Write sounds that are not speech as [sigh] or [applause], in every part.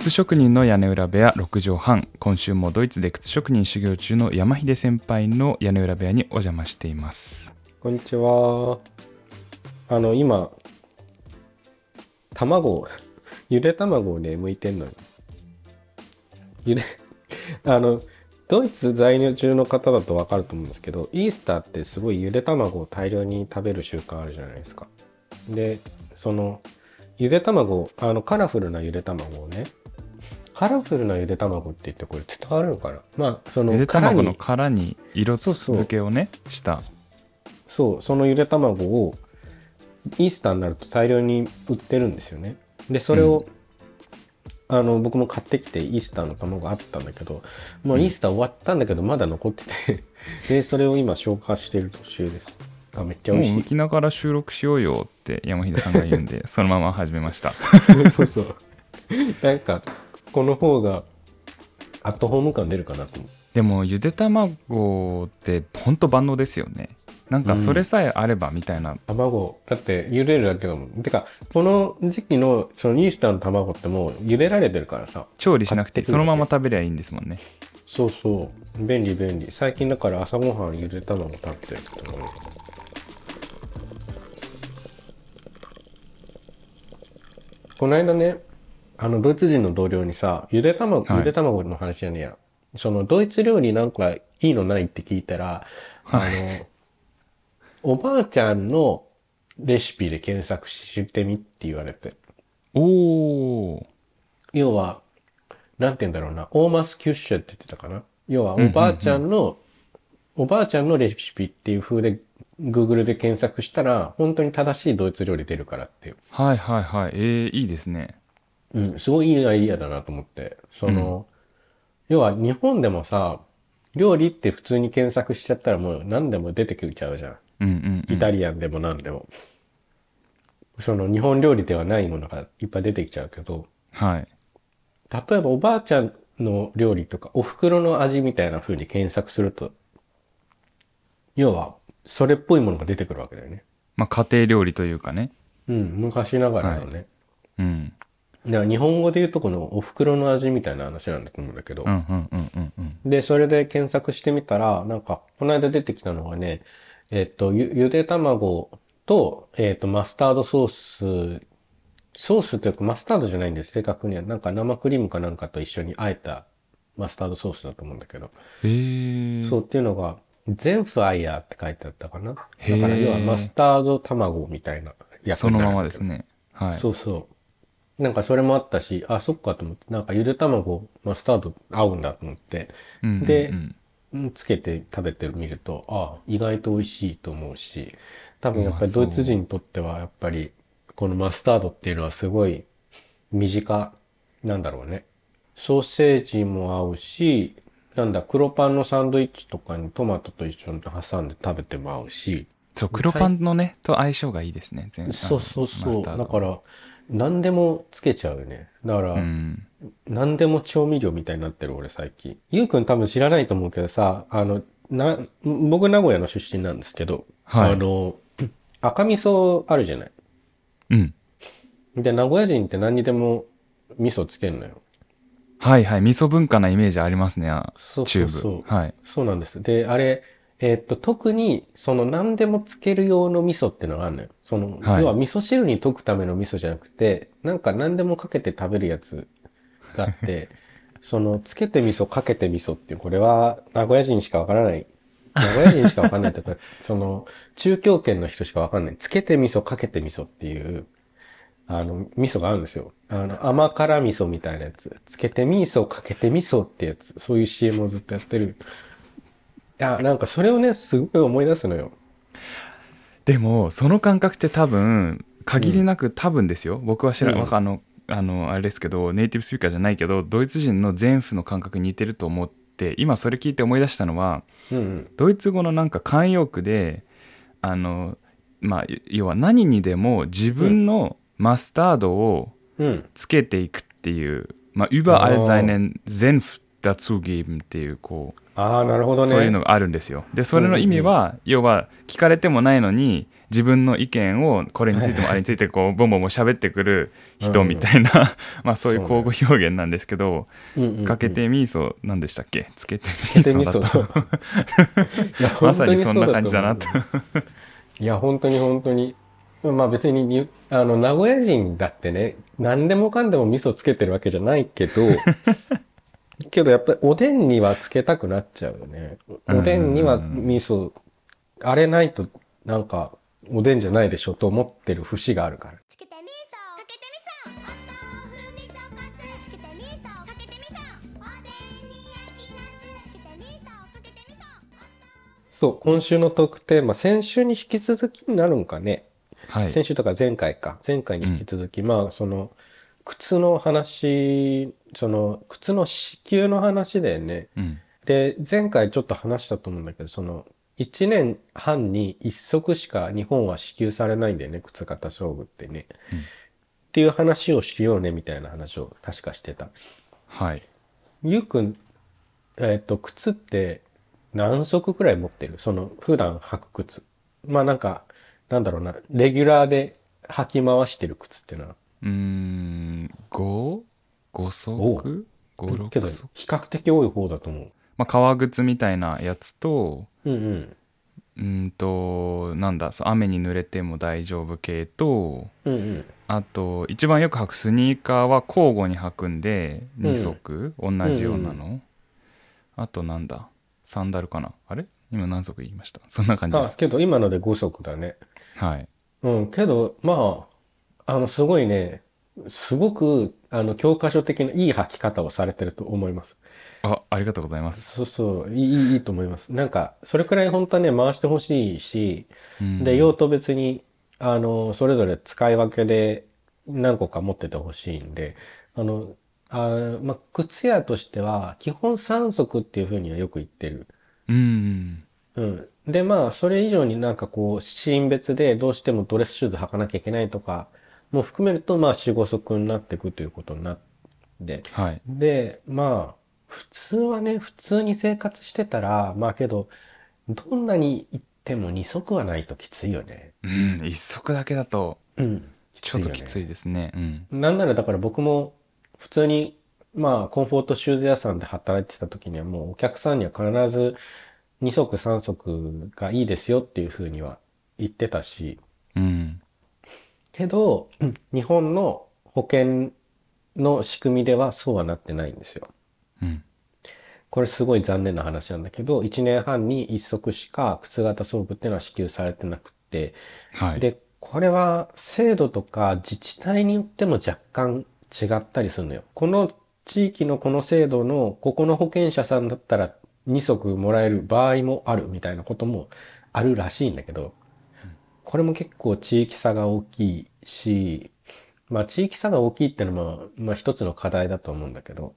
靴職人の屋根裏部屋6畳半今週もドイツで靴職人修行中の山秀先輩の屋根裏部屋にお邪魔していますこんにちは。あの、今、卵、[laughs] ゆで卵をね、剥いてんのよ。ゆで、[laughs] あの、ドイツ在住の方だとわかると思うんですけど、イースターってすごいゆで卵を大量に食べる習慣あるじゃないですか。で、その、ゆで卵、あの、カラフルなゆで卵をね、カラフルなゆで卵って言ってこれ伝わるのかな？まあ、その、ゆで卵の殻に色付けをねしたそう、そのゆで卵をイースターになると大量に売ってるんですよね。で、それを、あの、僕も買ってきてイースターの卵あったんだけど、もうイースター終わったんだけど、まだ残ってて、[laughs] で、それを今消化している途中です。あ、めっちゃもう美味しい。向きながら収録しようよって山秀さんが言うんでそのまま始めました [laughs] そうそうそう。なんか、この方が、アットホーム感出るかなと思う。でもゆで卵ってほんと万能ですよねなんかそれさえあればみたいな、卵、だって茹でるだけだもん。てか、この時期のそのイースターの卵ってもう茹でられてるからさ。調理しなくてそのまま食べりゃいいんですもんねそうそう。便利便利。最近だから朝ごはんゆで卵食べてるけどね。この間ね、あの、ドイツ人の同僚にさ、ゆで卵、はいゆで卵の話やねや。その、ドイツ料理なんかいいのないって聞いたら、あの、おばあちゃんのレシピで検索してみって言われて。おお要は、なんて言うんだろうな、オーマスキュッシュって言ってたかな。要は、おばあちゃんの、おばあちゃんのレシピっていう風で、Google で検索したら、本当に正しいドイツ料理出るからっていう。はいはいはいえー、いいですねうん、すごいいいアイディアだなと思って。その、要は日本でもさ、料理って普通に検索しちゃったらもう何でも出てきちゃうじゃん。うんうん、うん、イタリアンでも何でも。その日本料理ではないものがいっぱい出てきちゃうけど、はい例えばおばあちゃんの料理とか、お袋の味みたいな風に検索すると、要は、それっぽいものが出てくるわけだよね。まあ家庭料理というかねうん、昔ながらのね。うんだ日本語で言うとこのお袋の味みたいな話なんだと思うんだけど、で、それで検索してみたら、なんか、この間出てきたのがね、えっと、ゆ、ゆで卵と、えっと、マスタードソース、ソースというかマスタードじゃないんです、正確には。なんか生クリームかなんかと一緒に和えたマスタードソースだと思うんだけど。へえそうっていうのが、ゼンフアイヤーって書いてあったかな。だから要はマスタード卵みたいな役そのままですねはいそうそう。なんかそれもあったし、あ、そっかと思って、なんかゆで卵、マスタード合うんだと思って、うんうんうん。で、うんつけて食べてみると、あ、意外と美味しいと思うし、多分やっぱりドイツ人にとってはやっぱり、このマスタードっていうのはすごい身近なんだろうね。ソーセージも合うし、なんだ、黒パンのサンドイッチとかにトマトと一緒に挟んで食べても合うし、そう黒パンのねと相性がいいですね全そうそうそう。だから、何でもつけちゃうよね。だから、うん何でも調味料みたいになってる俺最近。ゆうくん多分知らないと思うけどさ、あの、な、僕名古屋の出身なんですけど、はいあの、赤味噌あるじゃない。うんで、名古屋人って何にでも味噌つけんのよ。はいはい味噌文化なイメージありますねあそうそうそうはいそうなんです。で、あれ、えーっと、特に、その何でもつける用の味噌ってのがあるのよ。その、はい要は味噌汁に溶くための味噌じゃなくて、なんか何でもかけて食べるやつがあって、[laughs] その、つけて味噌、かけて味噌っていう、これは名古屋人しかわからない。名古屋人しかわかんないとか、[laughs] その、中京圏の人しかわかんない。つけて味噌、かけて味噌っていう、あの、味噌があるんですよ。あの、甘辛味噌みたいなやつ。つけて味噌、かけて味噌ってやつ。そういう CM をずっとやってる。いや、なんかそれをね、すごい思い出すのよ。でもその感覚って多分限りなく多分ですよ、僕は知ら、うんあのあのあれですけどネイティブスピーカーじゃないけどドイツ人の全府の感覚に似てると思って今それ聞いて思い出したのはうんうん。ドイツ語のなんか慣用句であのまあ要は何にでも自分のマスタードをうん。つけていくっていう、まあ、überall seinen Senf dazugeben っていうこうああ、なるほどね。そういうのがあるんですよ。でそれの意味は、要は聞かれてもないのに自分の意見をこれについてもあれについてこうボンボンボン喋ってくる人みたいな、[laughs] まあそういう交互表現なんですけど、うんうんうん。かけてみそ何でしたっけ？つけてつけてみそだと。[laughs] まさにそんな感じだなと。いや、本当に本当に。まあ別にに、あの、名古屋人だってね、何でもかんでも味噌つけてるわけじゃないけど、けどやっぱりおでんにはつけたくなっちゃうよね。おでんには味噌、あれないとなんかおでんじゃないでしょと思ってる節があるから。つけてみそかけてみそお豆腐味噌カツつけてみそかけてみそおでんに焼きナスつけてみそかけてみそそう、今週のトークテーマ、先週に引き続きになるんかね。はい。先週とか前回か。前回に引き続き、まあ、その、靴の話、その、靴の支給の話でね。うん。で、前回ちょっと話したと思うんだけど、その、1年半に1足しか日本は支給されないんだよね、靴型勝負ってね。っていう話をしようね、みたいな話を確かしてた。はい。ゆうくん、えっ、と、靴って何足くらい持ってる？その、普段履く靴。まあなんか、なんだろうな、レギュラーで履き回してる靴ってのは。うーん、5?5 足 ?5、けど6足？、比較的多い方だと思う。まあ、革靴みたいなやつと、うんうん。うーんと、なんだ、そう雨に濡れても大丈夫系と、うんうん。あと、一番よく履くスニーカーは交互に履くんで、うん2足、同じようなの？あと、なんだ、サンダルかな？あれ？今何足言いました？そんな感じです。あけど今ので5足だね。はい。うん、けど、まあ、あの、すごいね、すごく、あの、教科書的ないい履き方をされてると思います。あ、ありがとうございます。そうそう、いい、いいと思います。なんか、それくらい本当はね、回してほしいし、うんで、用途別に、あの、それぞれ使い分けで何個か持っててほしいんで、あの、あまあ、靴屋としては、基本3足っていうふうにはよく言ってる。うん。うん。で、まあ、それ以上になんかこう、シーン別でどうしてもドレスシューズ履かなきゃいけないとか、もう含めると、まあ、4、5足になっていくということになって。はい。で、まあ、普通はね、普通に生活してたら、まあけど、どんなに行っても2足はないときついよね。うん、一足だけだと、うん。ちょっときついいですね。うん。なんならだから僕も、普通に、まあ、コンフォートシューズ屋さんで働いてた時にはもうお客さんには必ず2足3足がいいですよっていうふうには言ってたし、うん。けど、日本の保険の仕組みではそうはなってないんですよ。うん。これすごい残念な話なんだけど、1年半に1足しか靴型装具っていうのは支給されてなくって、はい。で、これは制度とか自治体によっても若干違ったりするのよ。この地域のこの制度のここの保険者さんだったら2足もらえる場合もあるみたいなこともあるらしいんだけど、これも結構地域差が大きいし、まあ地域差が大きいってのも、まあ一つの課題だと思うんだけど、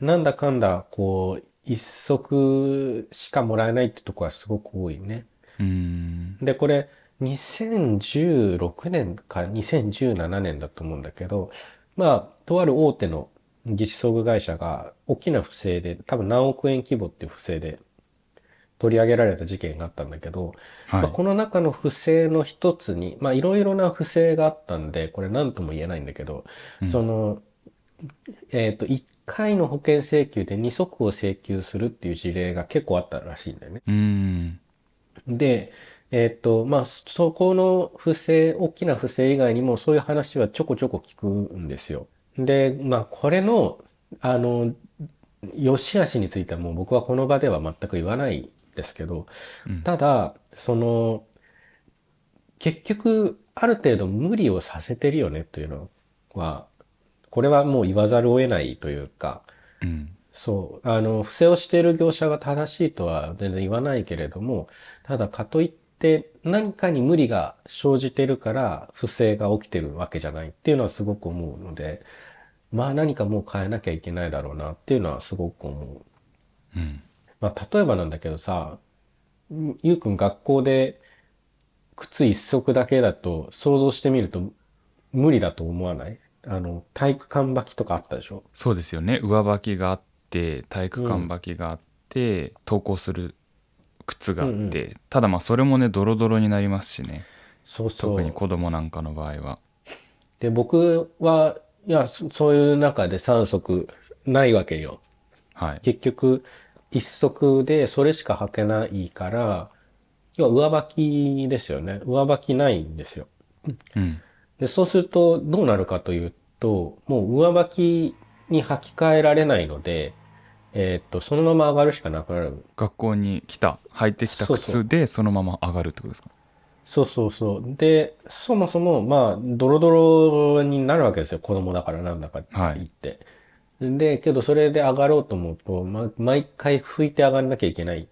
なんだかんだこう、一足しかもらえないってとこはすごく多いね。うん。で、これ、2016年か2017年だと思うんだけど、まあ、とある大手の技師装具会社が大きな不正で、多分何億円規模っていう不正で取り上げられた事件があったんだけど、はいまあ、この中の不正の一つに、まあいろいろな不正があったんで、これ何とも言えないんだけど、その、えっ、と、1回の保険請求で2足を請求するっていう事例が結構あったらしいんだよね。うん。で、えっ、と、まあ、そこの不正、大きな不正以外にもそういう話はちょこちょこ聞くんですよ。で、まあ、これの、あの、良し悪しについてはもう僕はこの場では全く言わないですけど、ただ、その、結局、ある程度無理をさせてるよねというのは、これはもう言わざるを得ないというか、うん。そう。あの、不正をしている業者が正しいとは全然言わないけれども、ただかといって何かに無理が生じてるから不正が起きてるわけじゃないっていうのはすごく思うので、まあ何かもう変えなきゃいけないだろうなっていうのはすごく思う。うん。まあ例えばなんだけどさ、ゆうくん学校で靴一足だけだと想像してみると無理だと思わない？あの、体育館履きとかあったでしょ？そうですよね。上履きがあって、体育館履きがあって、て登校する靴があって、うんうただまあそれもねドロドロになりますしね。そうそう。特に子供なんかの場合は。で、僕は、いや、そそういう中で3足ないわけよ。はい。結局、一足でそれしか履けないから、要は上履きですよね。上履きないんですよ。うんで、そうするとどうなるかというと、もう上履きに履き替えられないので、えーっと、そのまま上がるしかなくなる。学校に来た履いてきた靴でそのまま上がるってことですか？そうそうそう。で、そもそも、まあ、ドロドロになるわけですよ。子供だからなんだかって言って。で、けどそれで上がろうと思うと、ま、毎回拭いて上がんなきゃいけない。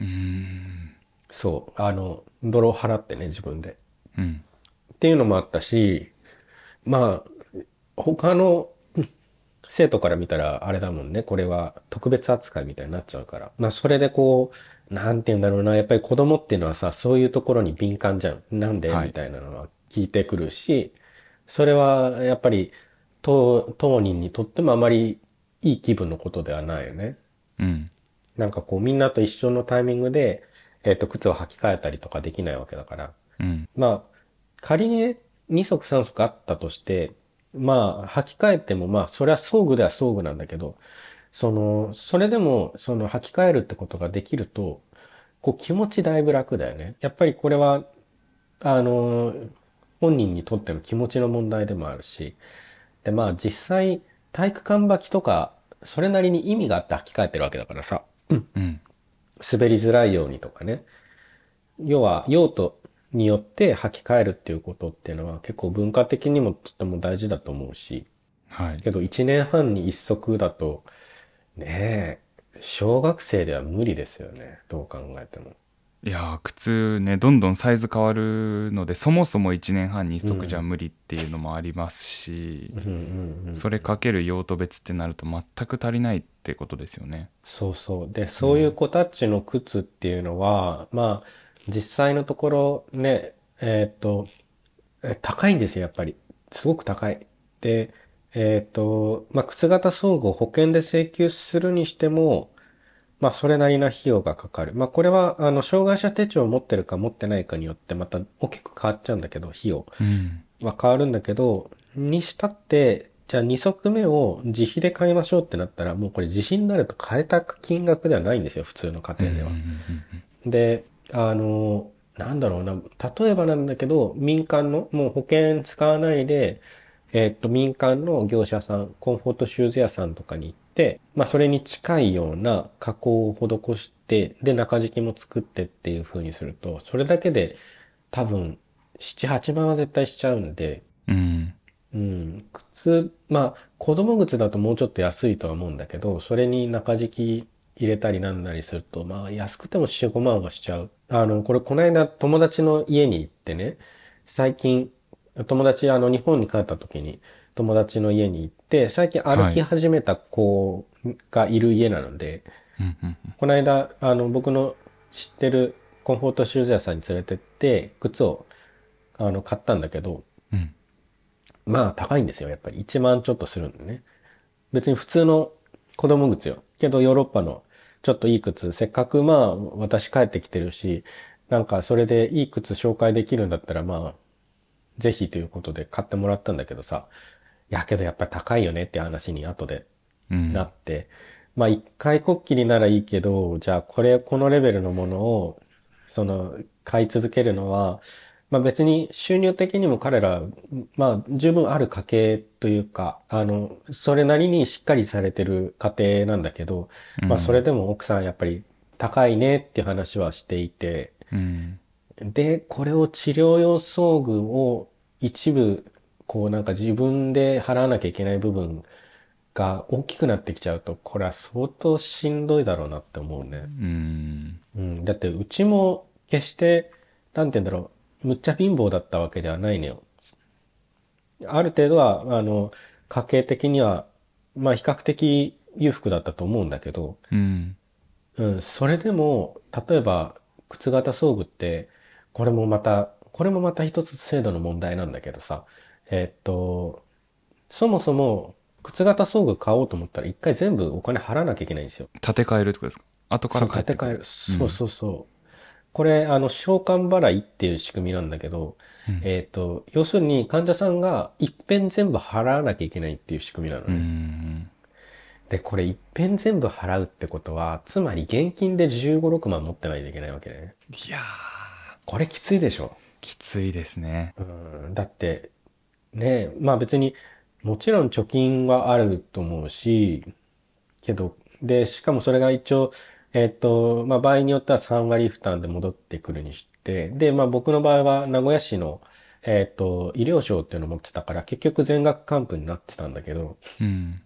うーんそう。あの、泥を払ってね、自分で。うんっていうのもあったし、まあ、他のうん [laughs] 生徒から見たらあれだもんね。これは特別扱いみたいになっちゃうから。まあ、それでこう、なんて言うんだろうな。やっぱり子供っていうのはさ、そういうところに敏感じゃん。なんで、はいみたいなのは聞いてくるし、それはやっぱり当、当人にとってもあまりいい気分のことではないよね。うんなんかこうみんなと一緒のタイミングで、えっ、と、靴を履き替えたりとかできないわけだから。うんまあ、仮にね、2足3足あったとして、まあ、履き替えても、まあ、それは装具では装具なんだけど、その、それでも、その、履き替えるってことができると、こう、気持ちだいぶ楽だよね。やっぱりこれは、あの、本人にとっての気持ちの問題でもあるし、で、まあ、実際、体育館履きとか、それなりに意味があって履き替えてるわけだからさ。うん滑りづらいようにとかね。要は用途によって履き替えるっていうことっていうのは結構文化的にもとっても大事だと思うし、はいけど1年半に1足だと、ねえ、小学生では無理ですよね。どう考えても。いやー靴ねどんどんサイズ変わるのでそもそも1年半に1足じゃ無理っていうのもありますし、うんうんうん。それかける用途別ってなると全く足りないってことですよねそうそう。で、そういう子たちの靴っていうのは、まあ、実際のところね、えーっと、え高いんですよ、やっぱり。すごく高い。で、えーっと、まあ、靴型装具を保険で請求するにしても、まあ、それなりな費用がかかる。まあ、これは、あの、障害者手帳を持ってるか持ってないかによって、また大きく変わっちゃうんだけど、費用。うんは変わるんだけど、にしたって、じゃあ2足目を自費で買いましょうってなったら、もうこれ自費になると買えた金額ではないんですよ、普通の家庭では。で、あの、なんだろうな、例えばなんだけど、民間の、もう保険使わないで、えっと、民間の業者さん、コンフォートシューズ屋さんとかに行って、まあ、それに近いような加工を施して、で、中敷きも作ってっていう風にすると、それだけで多分、7、8万は絶対しちゃうんで、うんうん、靴、まあ、子供靴だともうちょっと安いとは思うんだけど、それに中敷き入れたりなんなりすると、まあ、安くても4、5万はしちゃう。あの、これ、この間友達の家に行ってね、最近、友達、あの、日本に帰った時に、友達の家に行って、最近歩き始めた子がいる家なので、うんうんこの間、あの、僕の知ってるコンフォートシューズ屋さんに連れてって、靴を、あの、買ったんだけど、うんまあ高いんですよ。やっぱり1万ちょっとするんでね。別に普通の子供靴よ。けどヨーロッパのちょっといい靴、せっかくまあ私帰ってきてるし、なんかそれでいい靴紹介できるんだったらまあ、ぜひということで買ってもらったんだけどさ。いやけどやっぱり高いよねって話に後でうん。なって、まあ一回こっきりならいいけど、じゃあこれ、このレベルのものを、その、買い続けるのは、まあ別に収入的にも彼ら、まあ十分ある家系というか、あの、それなりにしっかりされてる家庭なんだけど、まあそれでも奥さんやっぱり高いねっていう話はしていて、うん。で、これを治療用装具を一部、こうなんか自分で払わなきゃいけない部分が大きくなってきちゃうと、これは相当しんどいだろうなって思うね。うんうん。だってうちも決して、なんて言うんだろう、むっちゃ貧乏だったわけではないのよ。ある程度は、あの、家計的には、まあ比較的裕福だったと思うんだけど、うんうん、それでも、例えば、靴型装具って、これもまた、これもまた一つ制度の問題なんだけどさ、えっと、そもそも靴型装具買おうと思ったら一回全部お金払わなきゃいけないんですよ。建て替えるってことですか？後かそう、ら帰ってくる建て替える。そうそうそう。これ、あの、償還払いっていう仕組みなんだけど、えっ、と、要するに患者さんが一遍全部払わなきゃいけないっていう仕組みなのうね。んで、これ一遍全部払うってことは、つまり現金で15、6万持ってないといけないわけね。いやーこれきついでしょ。きついですねうん、だって、ねまあ別に、もちろん貯金はあると思うし、けど、で、しかもそれが一応、えっ、と、まあ場合によっては3割負担で戻ってくるにして、で、まあ僕の場合は名古屋市の、えっ、と、医療証っていうのを持ってたから、結局全額還付になってたんだけど、うん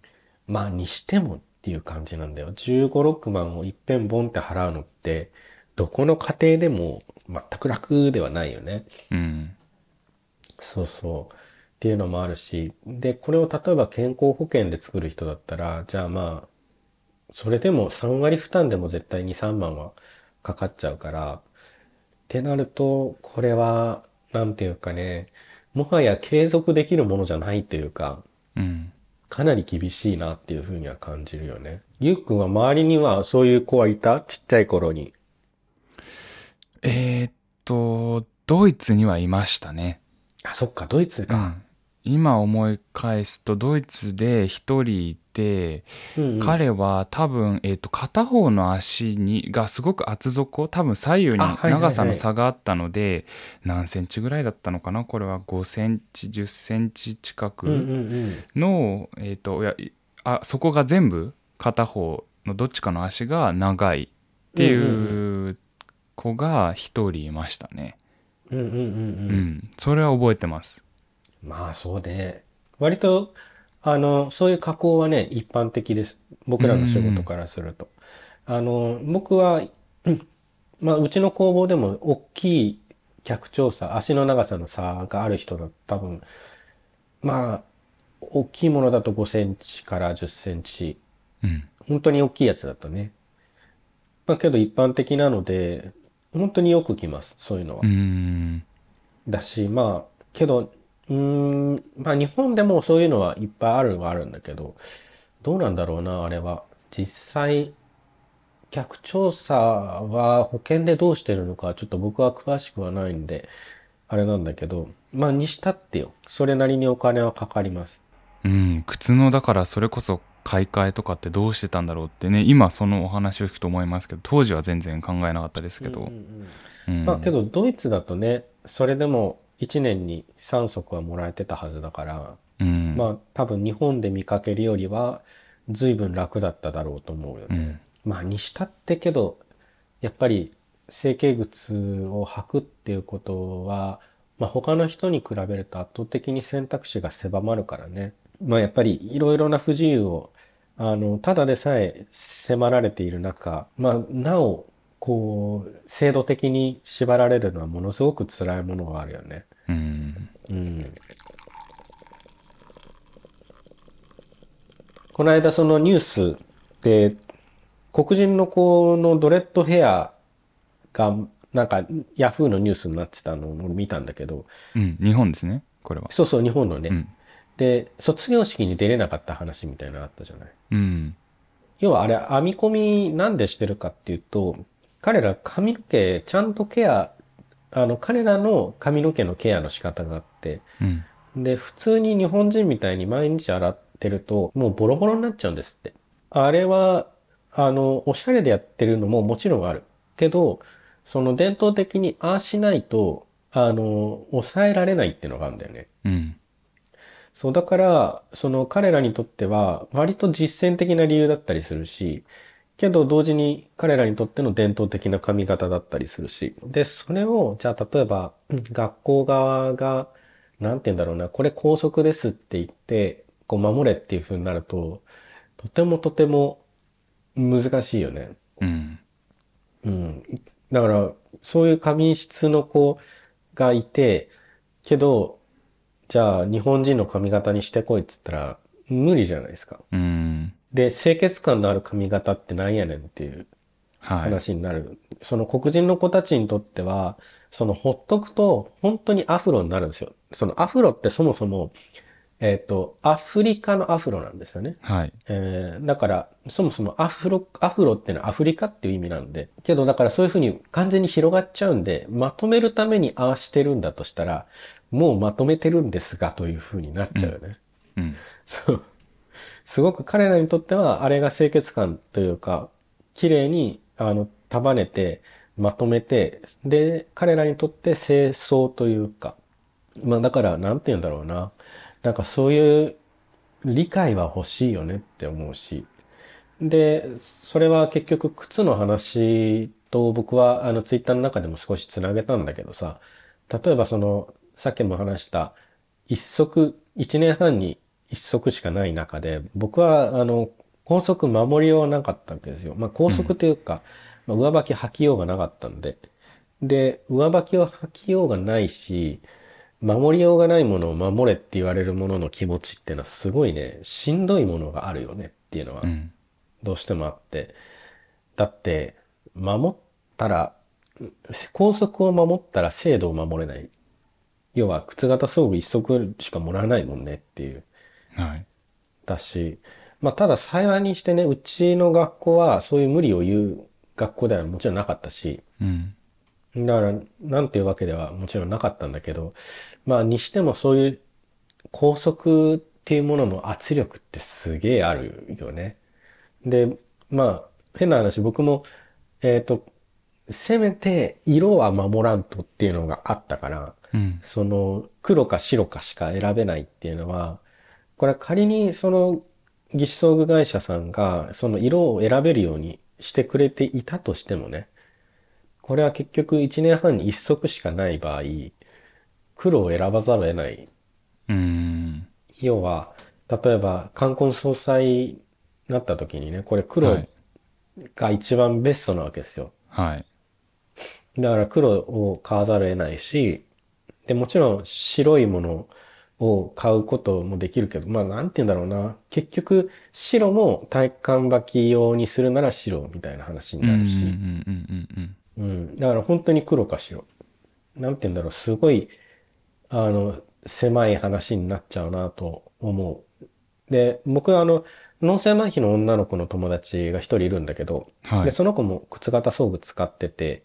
まあにしてもっていう感じなんだよ。15、6万をいっぺんボンって払うのって、どこの家庭でも全く楽ではないよね。うんそうそう。っていうのもあるし、で、これを例えば健康保険で作る人だったら、じゃあまあ、それでも3割負担でも絶対に3万はかかっちゃうから、ってなると、これは、なんていうかね、もはや継続できるものじゃないというか、うんかなり厳しいなっていうふうには感じるよね。ゆうくんは周りにはそういう子はいた？ちっちゃい頃に。えーっとドイツにはいましたねあ、そっか、ドイツか。うん今思い返すとドイツで一人いて、うんうん彼は多分、えー、と片方の足にがすごく厚底多分左右に長さの差があったので、何センチぐらいだったのかな？これは5センチ10センチ近うんうんくうん。の、えー、といやいあそこが全部片方のどっちかの足が長いっていう子が一人いましたね。うんうんうんうん。うん、それは覚えてます。まあそうね。割と、あの、そういう加工はね、一般的です。僕らの仕事からすると。あの、僕は、うんまあうちの工房でも大きい脚長差、足の長さの差がある人だ多分、まあ、大きいものだと5センチから10センチ。うん本当に大きいやつだとね。まあけど一般的なので、本当によく来ます。そういうのは。だし、まあ、けど、うーん、まあ日本でもそういうのはいっぱいあるはあるんだけど、どうなんだろうな、あれは。実際、客調査は保険でどうしてるのか、ちょっと僕は詳しくはないんで、あれなんだけど、まあにしたってよ。それなりにお金はかかります。うん、靴のだからそれこそ買い替えとかってどうしてたんだろうってね今そのお話を聞くと思いますけど当時は全然考えなかったですけど、うんまあけどドイツだとね、それでも1年に3足はもらえてたはずだから、うんまあ多分日本で見かけるよりは随分楽だっただろうと思うよね。うんまあにしたってけど、やっぱり整形靴を履くっていうことは、まあ他の人に比べると圧倒的に選択肢が狭まるからね。まあやっぱりいろいろな不自由を、あの、ただでさえ迫られている中、まあなお、こう、制度的に縛られるのはものすごく辛いものがあるよね。うん。うんこの間そのニュースで黒人の子のドレッドヘアがなんかヤフーのニュースになってたのを俺見たんだけどうん。日本ですねこれは。そうそう日本のね、うん。で卒業式に出れなかった話みたいなのあったじゃない？うん。要はあれ編み込みなんでしてるかっていうと彼ら髪の毛ちゃんとケアあの彼らの髪の毛のケアの仕方があってうんで、普通に日本人みたいに毎日洗ってると、もうボロボロになっちゃうんですって。あれは、あの、おしゃれでやってるのももちろんある。けど、その伝統的にああしないと、あの、抑えられないっていうのがあるんだよね。うんそう、だから、その彼らにとっては、割と実践的な理由だったりするし、けど同時に彼らにとっての伝統的な髪型だったりするし。で、それを、じゃあ例えば、学校側が、なんて言うんだろうな、これ校則ですって言って、こう守れっていう風になると、とてもとても難しいよね。うんうん。だから、そういう髪質の子がいて、けど、じゃあ日本人の髪型にしてこいっつったら、無理じゃないですか。うんで、清潔感のある髪型ってなんやねんっていうはい話になる。その黒人の子たちにとっては、そのほっとくと本当にアフロになるんですよ。そのアフロってそもそもえっ、と、アフリカのアフロなんですよね。はい。えーだから、そもそもアフロ、アフロっていうのはアフリカっていう意味なんで、けどだからそういうふうに完全に広がっちゃうんで、まとめるためにああしてるんだとしたら、もうまとめてるんですがというふうになっちゃうよね。うん。[laughs] そう。すごく彼らにとっては、あれが清潔感というか、綺麗に、あの、束ねて、まとめて、で、彼らにとって清掃というか、まあだから、なんて言うんだろうな。なんかそういう理解は欲しいよねって思うし。で、それは結局靴の話と僕はあのツイッターの中でも少しつなげたんだけどさ、例えばその、さっきも話した一足、一年半に一足しかない中で、僕はあの、高速守りようがなかったわけですよ。まあ高速というか、まあ、上履き履きようがなかったんで。で、上履きを履きようがないし、守りようがないものを守れって言われるものの気持ちっていうのはすごいね、しんどいものがあるよねっていうのはうん。どうしてもあって。だって、守ったら、高速を守ったら制度を守れない。要は、靴型装具一足しかもらわないもんねっていう。はい。だし、まあ、ただ幸いにしてね、うちの学校はそういう無理を言う学校ではもちろんなかったし、うん。だから、なんていうわけではもちろんなかったんだけど、まあ、にしてもそういう高速っていうものの圧力ってすげえあるよね。で、まあ、変な話、僕も、えっ、と、せめて色は守らんとっていうのがあったから、うん。その黒か白かしか選べないっていうのは、これ仮にその義肢装具会社さんがその色を選べるようにしてくれていたとしてもね、これは結局1年半に1足しかない場合、黒を選ばざるを得ない。うん。要は、例えば冠婚葬祭になった時にね、これは黒いが一番ベストなわけですよ。はい。だから黒を買わざるを得ないし、で、もちろん白いものを買うこともできるけど、まあなんて言うんだろうな。結局、白も体育館履き用にするなら白みたいな話になんるし。うんうんうんうん。だから本当に黒か白。なんて言うんだろう。すごい、あの、狭い話になっちゃうなと思う。で、僕はあの、脳性麻痺の女の子の友達が一人いるんだけど、はいで、その子も靴型装具使ってて、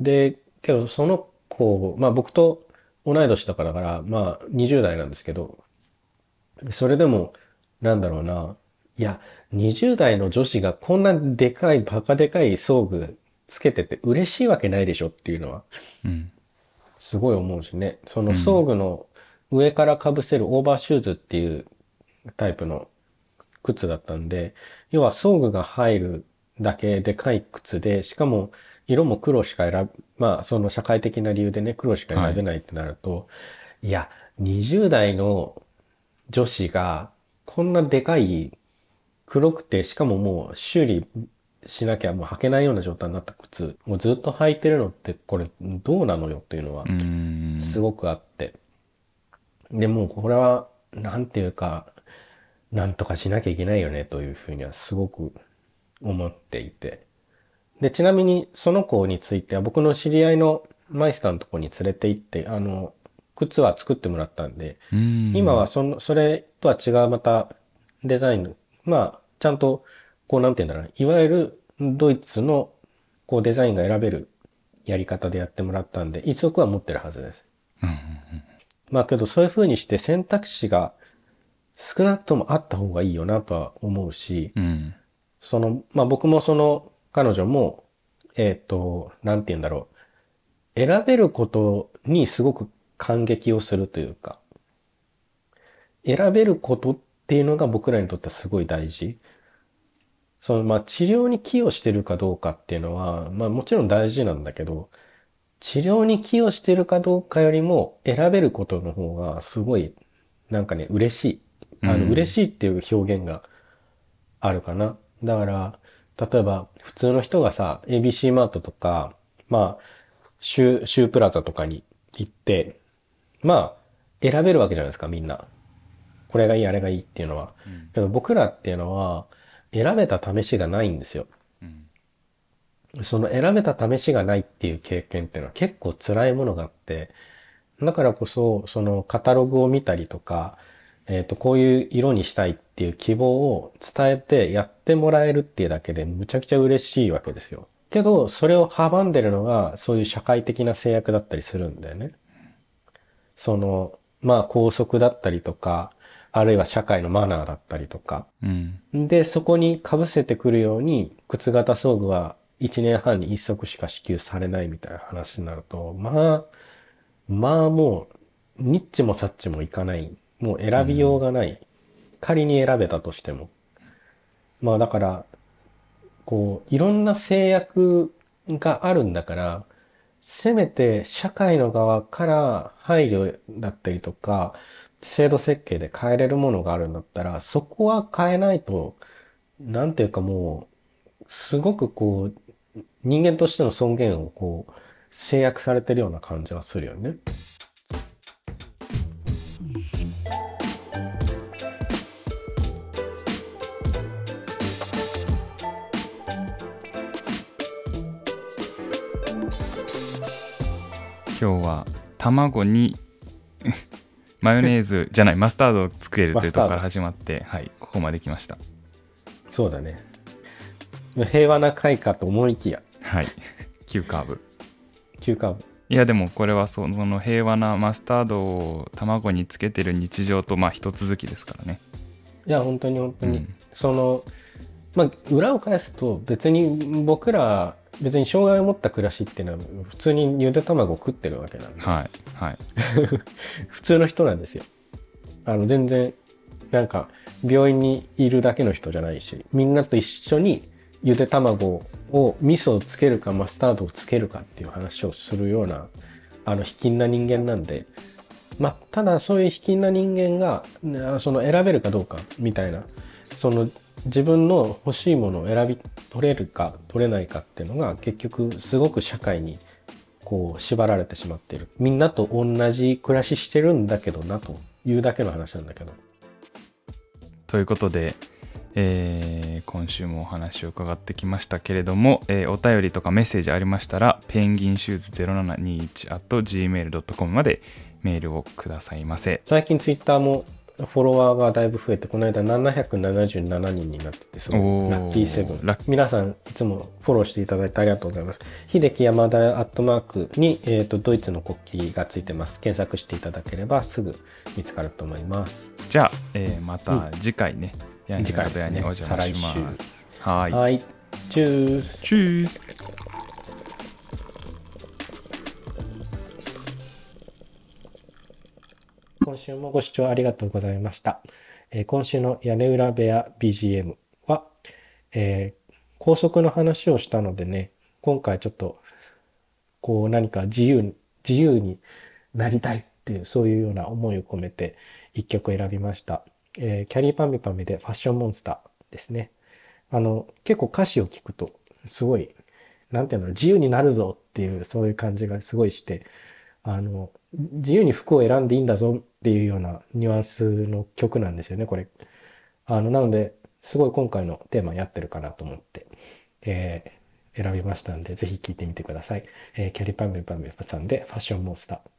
で、けどその子、まあ僕と同い年だからだから、まあ20代なんですけど、それでも、なんだろうな、いや、20代の女子がこんなでかい、バカでかい装具つけてて嬉しいわけないでしょっていうのは、うん。うん。すごい思うしね。その装具の上から被せるオーバーシューズっていうタイプの靴だったんで、要は装具が入るだけでかい靴で、しかも色も黒しか選ぶ、まあその社会的な理由でね、黒しか選べないってなると、い、や、20代の女子がこんなでかい黒くて、しかももう修理しなきゃもう履けないような状態になった靴をずっと履いてるのってこれどうなのよっていうのはうん。すごくあって。でもうこれはなんていうかなんとかしなきゃいけないよねというふうにはすごく思っていて。で、ちなみにその子については僕の知り合いのマイスターのとこに連れて行って、あの、靴は作ってもらったんで、うん。今はその、それとは違うまたデザイン、まあ、ちゃんと、こうなんて言うんだろうな、いわゆるドイツのこうデザインが選べるやり方でやってもらったんで、一足は持ってるはずです。うんうんまあけどそういう風にして選択肢が少なくともあった方がいいよなとは思うし、うん。その、まあ僕もその彼女も、えっ、と、なんて言うんだろう。選べることにすごく感激をするというか、選べることっていうのが僕らにとってはすごい大事。その、まあ治療に寄与してるかどうかっていうのは、まあもちろん大事なんだけど、治療に寄与してるかどうかよりも選べることの方がすごい、なんかね、嬉しい。あの、うん嬉しいっていう表現があるかな。だから、例えば、普通の人がさ、ABC マートとか、まあ、シュー、シュープラザとかに行って、まあ、選べるわけじゃないですか、みんな。これがいい、あれがいいっていうのは。けど僕らっていうのは、選べた試しがないんですよ。うん。その選べた試しがないっていう経験っていうのは結構辛いものがあって、だからこそ、そのカタログを見たりとか、えっ、と、こういう色にしたいっていう希望を伝えてやってもらえるっていうだけでむちゃくちゃ嬉しいわけですよ。けど、それを阻んでるのが、そういう社会的な制約だったりするんだよね。その、まあ、校則だったりとか、あるいは社会のマナーだったりとか。うん。で、そこに被せてくるように、靴型装具は1年半に1足しか支給されないみたいな話になると、まあ、まあもう、ニッチもサッチもいかない。もう選びようがない。仮に選べたとしても。まあだから、こう、いろんな制約があるんだから、せめて社会の側から配慮だったりとか、制度設計で変えれるものがあるんだったら、そこは変えないと、なんていうかもう、すごくこう、人間としての尊厳をこう、制約されてるような感じはするよね。今日は卵に [laughs] マヨネーズじゃないマスタードを作れるというところから始まってはいここまで来ました。そうだね。平和な回かと思いきや、はい。[laughs] 急カーブ。急カーブ。いやでもこれはそその平和なマスタードを卵につけてる日常とまあ一続きですからね。いや、本当に本当に。うん。その、まあ、裏を返すと別に僕ら、別に障害を持った暮らしっていうのは普通にゆで卵を食ってるわけなんで、はいはい。[laughs] 普通の人なんですよ。あの、全然、なんか、病院にいるだけの人じゃないし、みんなと一緒にゆで卵を、味噌をつけるかマスタードをつけるかっていう話をするような、あの、卑近な人間なんで、まあ、ただそういう卑近な人間が、ねその選べるかどうかみたいな、その自分の欲しいものを選び取れるか取れないかっていうのが結局すごく社会にこう縛られてしまっている。みんなと同じ暮らししてるんだけどなというだけの話なんだけど。ということで、えー今週もお話を伺ってきましたけれども、えーお便りとかメッセージありましたらペンギンシューズ 0721.gmail.com までメールをくださいませ最近ツイッターもフォロワーがだいぶ増えて、この間777人になってて、すごいラッキーセブン。皆さんいつもフォローしていただいてありがとうございます。秀樹山田アットマークに、えっ、と、ドイツの国旗がついてます。検索していただければすぐ見つかると思います。じゃあ、えーまた次回ね、ヤンニ次回ですねガ部屋にお邪魔しますはいはい。チュース。チュース今週もご視聴ありがとうございました。えー今週の屋根裏部屋 BGM は、えー高速の話をしたのでね、今回ちょっと、こう何か自由に、自由になりたいっていう、そういうような思いを込めて一曲選びました。えーキャリーパミパミでファッションモンスターですね。あの、結構歌詞を聞くと、すごい、なんていうの、自由になるぞっていう、そういう感じがすごいして、あの、自由に服を選んでいいんだぞっていうようなニュアンスの曲なんですよね、これ。あの、なので、すごい今回のテーマやってるかなと思って、えー選びましたんで、ぜひ聴いてみてください。えーキャリーパンメパンメさんでファッションモンスター。